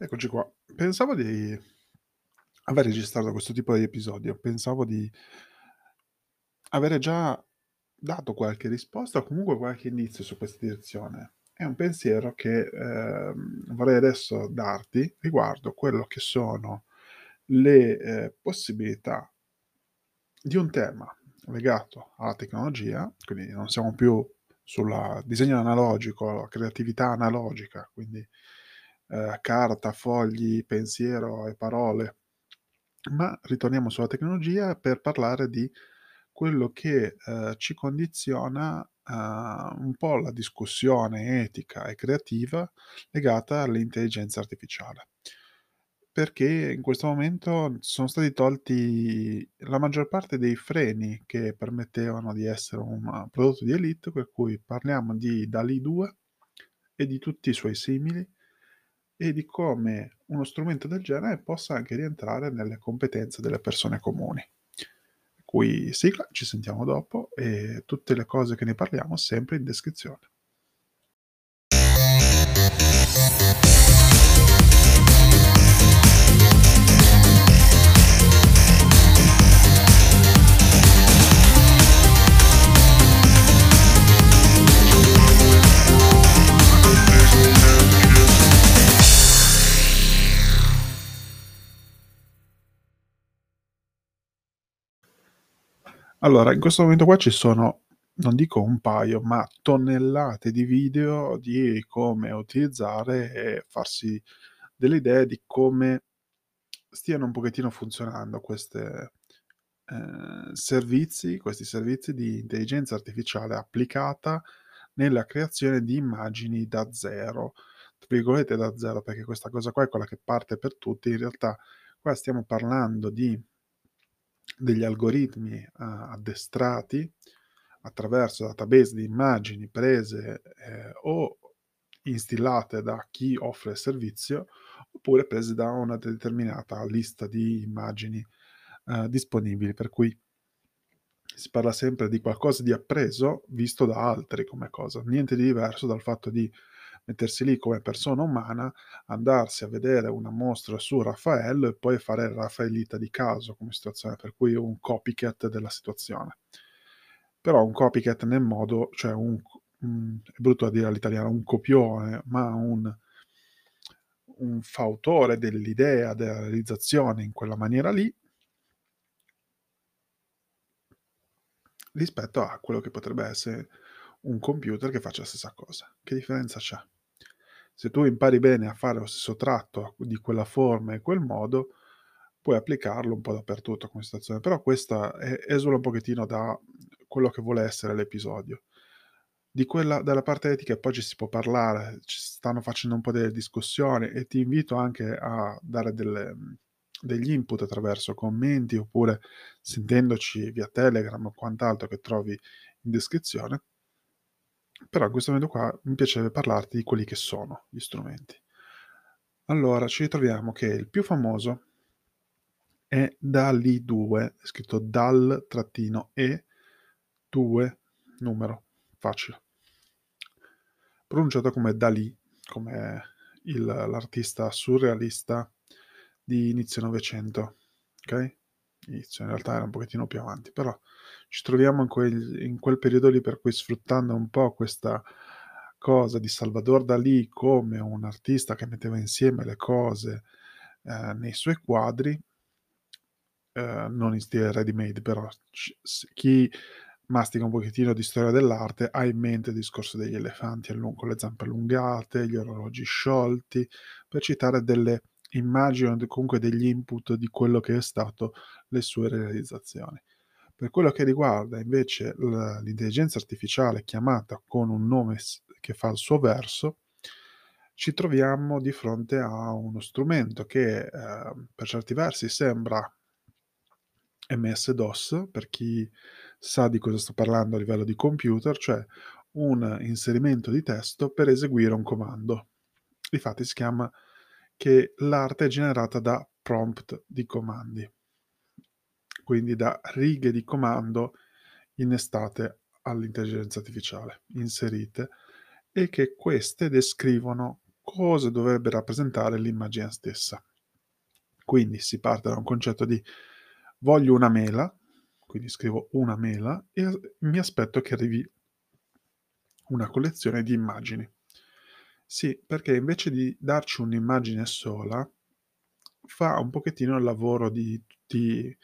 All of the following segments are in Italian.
Eccoci qua. Pensavo di aver registrato questo tipo di episodio. Pensavo di avere già dato qualche risposta o comunque qualche indizio su questa direzione. È un pensiero che, ehm, vorrei adesso darti riguardo quello che sono le, ehm, possibilità di un tema legato alla tecnologia, quindi non siamo più sulla disegno analogico, creatività analogica, quindi, ehm, carta, fogli, pensiero e parole, ma ritorniamo sulla tecnologia per parlare di quello che, ehm, ci condiziona, uhm, un po' la discussione etica e creativa legata all'intelligenza artificiale. Perché in questo momento sono stati tolti la maggior parte dei freni che permettevano di essere un prodotto di élite, per cui parliamo di DALL-E 2 e di tutti i suoi simili e di come uno strumento del genere possa anche rientrare nelle competenze delle persone comuni. Per cui sigla, ci sentiamo dopo e tutte le cose che ne parliamo sempre in descrizione. Allora, in questo momento qua ci sono, non dico un paio, ma tonnellate di video di come utilizzare e farsi delle idee di come stiano un pochettino funzionando queste, ehm, servizi questi servizi di intelligenza artificiale applicata nella creazione di immagini "da zero", tra virgolette "da zero", perché questa cosa qua è quella che parte per tutti. In realtà qua stiamo parlando di degli algoritmi, uhm, addestrati attraverso database di immagini prese, ehm, o instillate da chi offre il servizio, oppure prese da una determinata lista di immagini, uhm, disponibili. Per cui si parla sempre di qualcosa di appreso, visto da altri come cosa. Niente di diverso dal fatto di mettersi lì come persona umana, andarsi a vedere una mostra su Raffaello e poi fare il Raffaellita di caso come situazione, per cui un copycat della situazione. Però un copycat nel modo cioè un mhmm, è brutto da dire all'italiana, un copione, ma un un fautore dell'idea, della realizzazione in quella maniera lì rispetto a quello che potrebbe essere un computer che faccia la stessa cosa. Che differenza c'è? Se tu impari bene a fare lo stesso tratto di quella forma e quel modo, puoi applicarlo un po' dappertutto come situazione. Però questa e esula un pochettino da quello che vuole essere l'episodio. Di quella della parte etica poi ci si può parlare, ci stanno facendo un po' delle discussioni e ti invito anche a dare delle degli input attraverso commenti oppure sentendoci via Telegram o quant'altro che trovi in descrizione. Però in questo momento qua mi piacerebbe parlarti di quelli che sono gli strumenti. Allora, ci ritroviamo che il più famoso è DALL-E 2, è scritto DAL-E 2 numero, facile. Pronunciato come Dalì, come il l'artista surrealista di inizio '900, okay? Inizio, in realtà era un pochettino più avanti, però ci troviamo in quel in quel periodo lì, per cui sfruttando un po' questa cosa di Salvador Dalì come un artista che metteva insieme le cose, ehm, nei suoi quadri, ehm, non in stile ready made, però c chi mastica un pochettino di storia dell'arte ha in mente il discorso degli elefanti allun con le zampe allungate, gli orologi sciolti, per citare delle immagini o comunque degli input di quello che è stato le sue realizzazioni. Per quello che riguarda invece l'intelligenza artificiale chiamata con un nome che fa il suo verso, ci troviamo di fronte a uno strumento che, ehm, per certi versi sembra MS-DOS, per chi sa di cosa sto parlando a livello di computer, cioè un inserimento di testo per eseguire un comando. Difatti si chiama che l'arte è generata da prompt di comandi. Quindi da righe di comando innestate all'intelligenza artificiale, inserite, e che queste descrivono cosa dovrebbe rappresentare l'immagine stessa. Quindi si parte da un concetto di voglio una mela, quindi scrivo una mela e mi aspetto che arrivi una collezione di immagini. Sì, perché invece di darci un'immagine sola, fa un pochettino il lavoro di tutti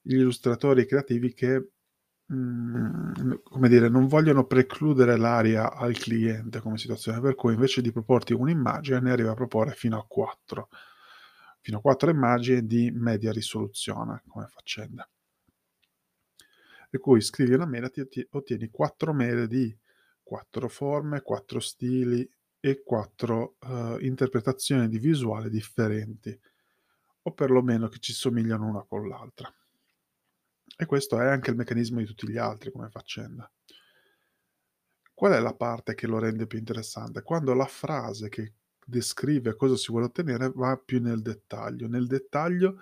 gli illustratori creativi che, mhmm, come dire, non vogliono precludere l'aria al cliente come situazione, per cui invece di proporti un'immagine ne arriva a proporre fino a 4. Fino a 4 immagini di media risoluzione come faccenda. Per cui scrivi una mela, ti ottieni 4 mele di 4 forme, 4 stili e 4 uh, interpretazioni di visuale differenti, o perlomeno che ci somigliano una con l'altra. E questo è anche il meccanismo di tutti gli altri come faccenda. Qual è la parte che lo rende più interessante? Quando la frase che descrive cosa si vuole ottenere va più nel dettaglio. Nel dettaglio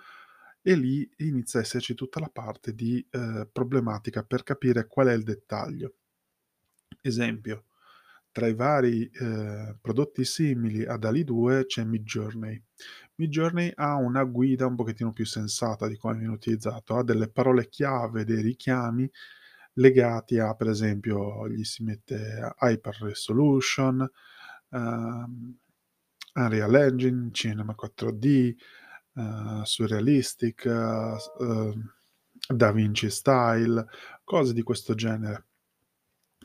e lì inizia a esserci tutta la parte di eh, problematica per capire qual è il dettaglio. Esempio, tra i vari eh, prodotti simili ad Ali 2 c'è Midjourney. Midjourney ha una guida un pochettino più sensata di come viene utilizzato, ha delle parole chiave, dei richiami legati a, per esempio, gli si mette Hyper Resolution, um, Unreal Engine, Cinema 4D, uh, eh, Surrealistic, uh, uh, Da Vinci Style, cose di questo genere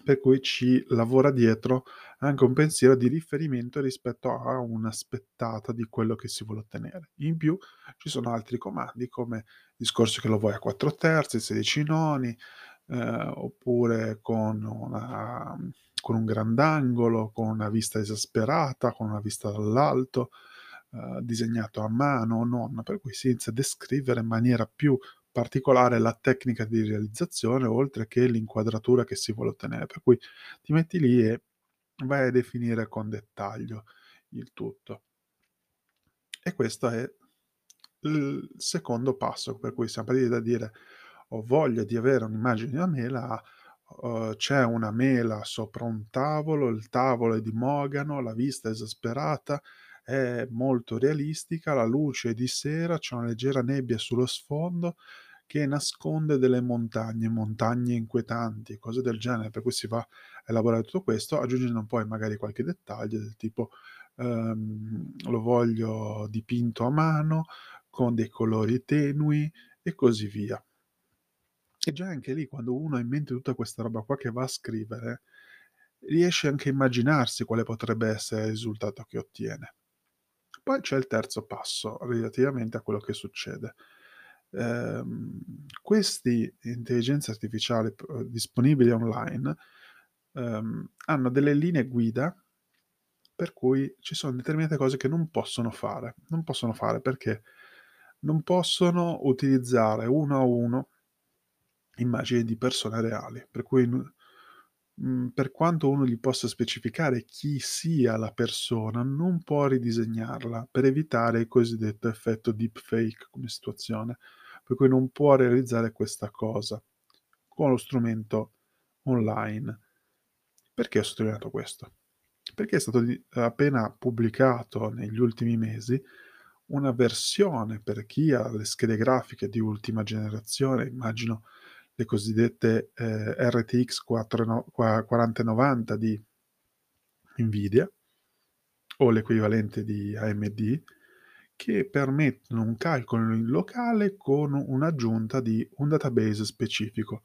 per cui ci lavora dietro anche un pensiero di riferimento rispetto a una spettata di quello che si vuole ottenere. In più ci sono altri comandi come il discorso che lo vuoi a 4 terzi, 16 noni, eh, oppure con, una, con un grandangolo, con una vista esasperata, con una vista dall'alto, eh, disegnato a mano o non, per cui si inizia a descrivere in maniera più particolare la tecnica di realizzazione oltre che l'inquadratura che si vuole ottenere. Per cui ti metti lì e vai a definire con dettaglio il tutto. E questo è il secondo passo, per cui siamo partiti da dire ho voglia di avere un'immagine di una mela, uh, c'è una mela sopra un tavolo, il tavolo è di mogano, la vista è esasperata, è molto realistica, la luce è di sera, c'è una leggera nebbia sullo sfondo che nasconde delle montagne, montagne inquietanti, cose del genere, per cui si va a elaborare tutto questo, aggiungendo poi magari qualche dettaglio del tipo ehm, lo voglio dipinto a mano, con dei colori tenui e così via. E già anche lì, quando uno ha in mente tutta questa roba qua che va a scrivere, riesce anche a immaginarsi quale potrebbe essere il risultato che ottiene. Poi c'è il terzo passo relativamente a quello che succede. Ehm, questi intelligenze artificiali p- disponibili online ehm, hanno delle linee guida per cui ci sono determinate cose che non possono fare. Non possono fare perché non possono utilizzare uno a uno immagini di persone reali, per cui Mhmm, per quanto uno gli possa specificare chi sia la persona, non può ridisegnarla per evitare il cosiddetto effetto deepfake come situazione, per cui non può realizzare questa cosa con lo strumento online. Perché ho sottolineato questo? Perché è stato di appena pubblicato negli ultimi mesi una versione per chi ha le schede grafiche di ultima generazione, immagino le cosiddette eh, RTX 4, 4090 di Nvidia o l'equivalente di AMD che permettono un calcolo in locale con un'aggiunta di un database specifico.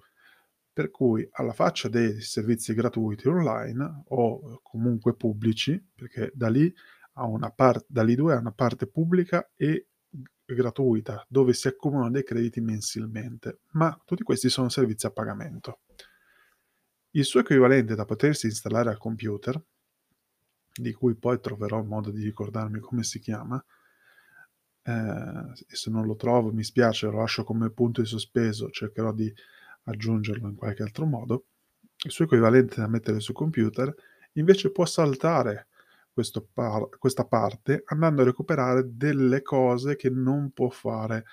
Per cui alla faccia dei servizi gratuiti online o comunque pubblici, perché da lì, a una par- da lì due ha una parte pubblica e gratuita dove si accumulano dei crediti mensilmente, ma tutti questi sono servizi a pagamento. Il suo equivalente da potersi installare al computer, di cui poi troverò modo di ricordarmi come si chiama, e se non lo trovo mi spiace, lo lascio come punto di sospeso, cercherò di aggiungerlo in qualche altro modo, il suo equivalente da mettere sul computer invece può saltare par- questa parte andando a recuperare delle cose che non può fare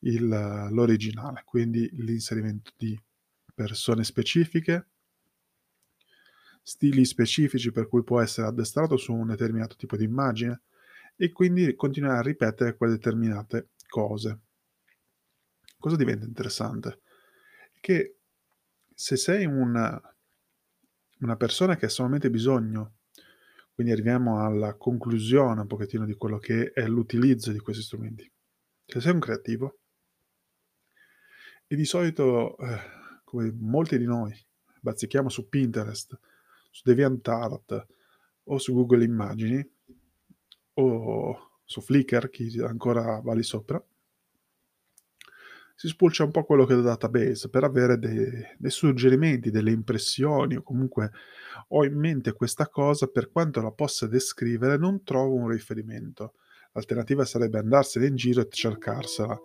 il, l'originale, quindi l'inserimento di persone specifiche, stili specifici per cui può essere addestrato su un determinato tipo di immagine e quindi continuare a ripetere quelle determinate cose. Cosa diventa interessante? Che se sei una una persona che ha solamente bisogno quindi arriviamo alla conclusione un pochettino di quello che è l'utilizzo di questi strumenti. Se sei un creativo e di solito, eh, come molti di noi, bazzichiamo su Pinterest, su DeviantArt o su Google Immagini o su Flickr, chi ancora va lì sopra, si spulcia un po' quello che è il database per avere dei, dei suggerimenti, delle impressioni o comunque ho in mente questa cosa, per quanto la possa descrivere non trovo un riferimento. L'alternativa sarebbe andarsene in giro e cercarsela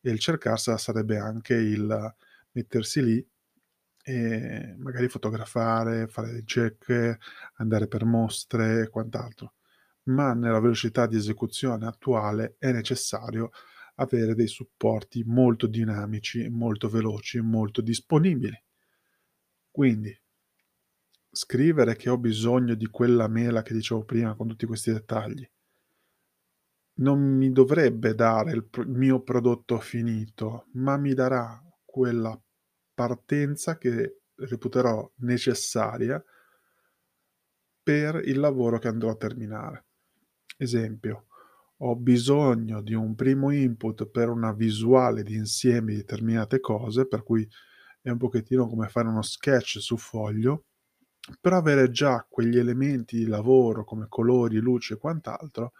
e il cercarsela sarebbe anche il mettersi lì e magari fotografare, fare ricerche, andare per mostre e quant'altro. Ma nella velocità di esecuzione attuale è necessario avere dei supporti molto dinamici, molto veloci, molto disponibili. Quindi scrivere che ho bisogno di quella mela che dicevo prima con tutti questi dettagli non mi dovrebbe dare il, mio prodotto finito, ma mi darà quella partenza che reputerò necessaria per il lavoro che andrò a terminare. Esempio, ho bisogno di un primo input per una visuale di insieme di determinate cose, per cui è un pochettino come fare uno sketch su foglio, per avere già quegli elementi di lavoro come colori, luci e quant'altro,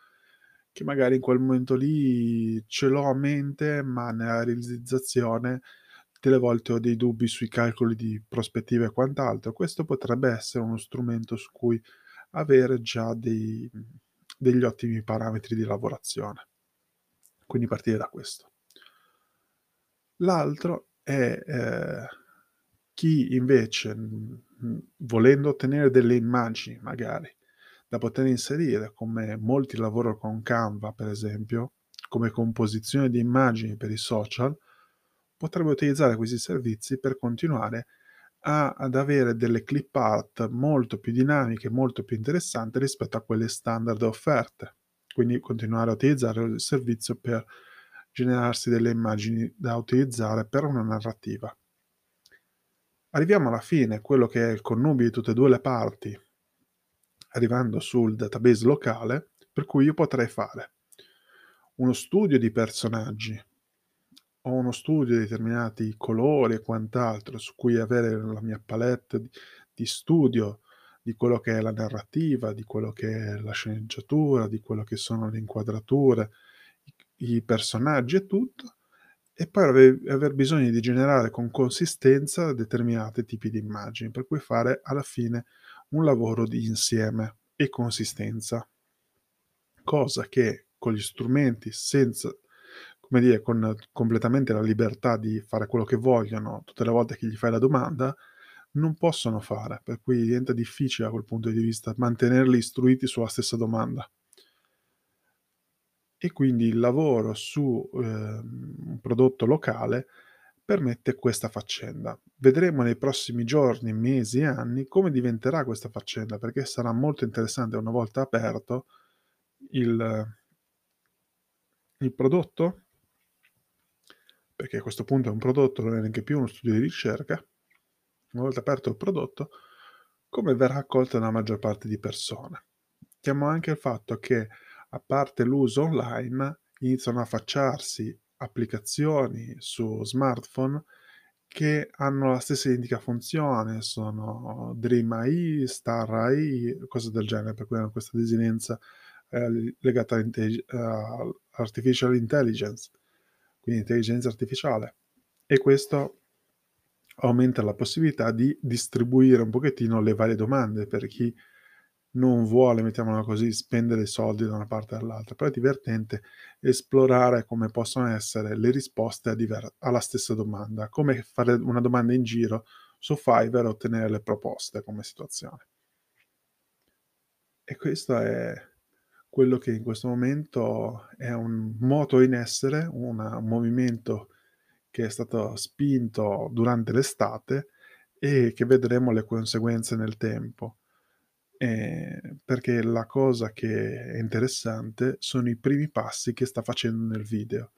che magari in quel momento lì ce l'ho a mente, ma nella realizzazione delle volte ho dei dubbi sui calcoli di prospettiva e quant'altro. Questo potrebbe essere uno strumento su cui avere già dei, degli ottimi parametri di lavorazione. Quindi partire da questo. L'altro è eh, chi invece, mh, volendo ottenere delle immagini magari da poter inserire, come molti lavorano con Canva per esempio, come composizione di immagini per i social, potrebbe utilizzare questi servizi per continuare a, ad avere delle clip art molto più dinamiche, molto più interessanti rispetto a quelle standard offerte. Quindi continuare a utilizzare il servizio per generarsi delle immagini da utilizzare per una narrativa. Arriviamo alla fine, quello che è il connubio di tutte e due le parti, arrivando sul database locale, per cui io potrei fare uno studio di personaggi o uno studio di determinati colori e quant'altro, su cui avere la mia palette di, di studio di quello che è la narrativa, di quello che è la sceneggiatura, di quello che sono le inquadrature, i, i personaggi e tutto, e poi aver, aver bisogno di generare con consistenza determinati tipi di immagini, per cui fare alla fine un lavoro di insieme e consistenza, cosa che con gli strumenti senza come dire, con completamente la libertà di fare quello che vogliono tutte le volte che gli fai la domanda, non possono fare, per cui diventa difficile da quel punto di vista mantenerli istruiti sulla stessa domanda. E quindi il lavoro su eh, un prodotto locale permette questa faccenda. Vedremo nei prossimi giorni, mesi anni come diventerà questa faccenda, perché sarà molto interessante una volta aperto il, il prodotto perché a questo punto è un prodotto, non è neanche più uno studio di ricerca, una volta aperto il prodotto, come verrà accolto dalla maggior parte di persone. Mettiamo anche il fatto che, a parte l'uso online, iniziano a affacciarsi applicazioni su smartphone che hanno la stessa identica funzione, sono Dream AI, Star AI, cose del genere, per cui hanno questa desinenza eh, legata all'artificial intelligence quindi intelligenza artificiale. E questo aumenta la possibilità di distribuire un pochettino le varie domande per chi non vuole, mettiamola così, spendere soldi da una parte all'altra, però è divertente esplorare come possono essere le risposte diver- alla stessa domanda, come fare una domanda in giro su Fiverr e ottenere le proposte come situazione. E questo è quello che in questo momento è un moto in essere, una un movimento che è stato spinto durante l'estate e che vedremo le conseguenze nel tempo. Ehm, perché la cosa che è interessante sono i primi passi che sta facendo nel video.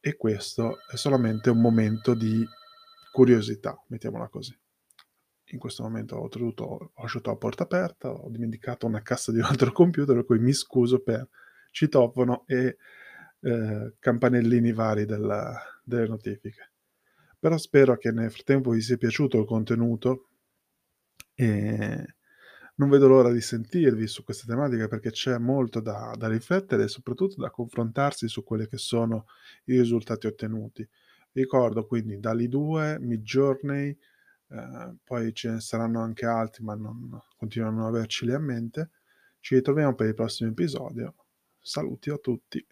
E questo è solamente un momento di curiosità, mettiamola così. In questo momento ho trenuto ho lasciato la porta aperta, ho dimenticato una cassa di un altro computer, per cui mi scuso per citofono e, ehm, campanellini vari della delle notifiche. Però spero che nel frattempo vi sia piaciuto il contenuto e non vedo l'ora di sentirvi su questa tematica perché c'è molto da da riflettere e soprattutto da confrontarsi su quelli che sono i risultati ottenuti. Ricordo quindi DALL-E 2, Midjourney, ehm, poi ce ne saranno anche altri, ma non continuo a non averceli a mente. Ci ritroviamo per il prossimo episodio. Saluti a tutti.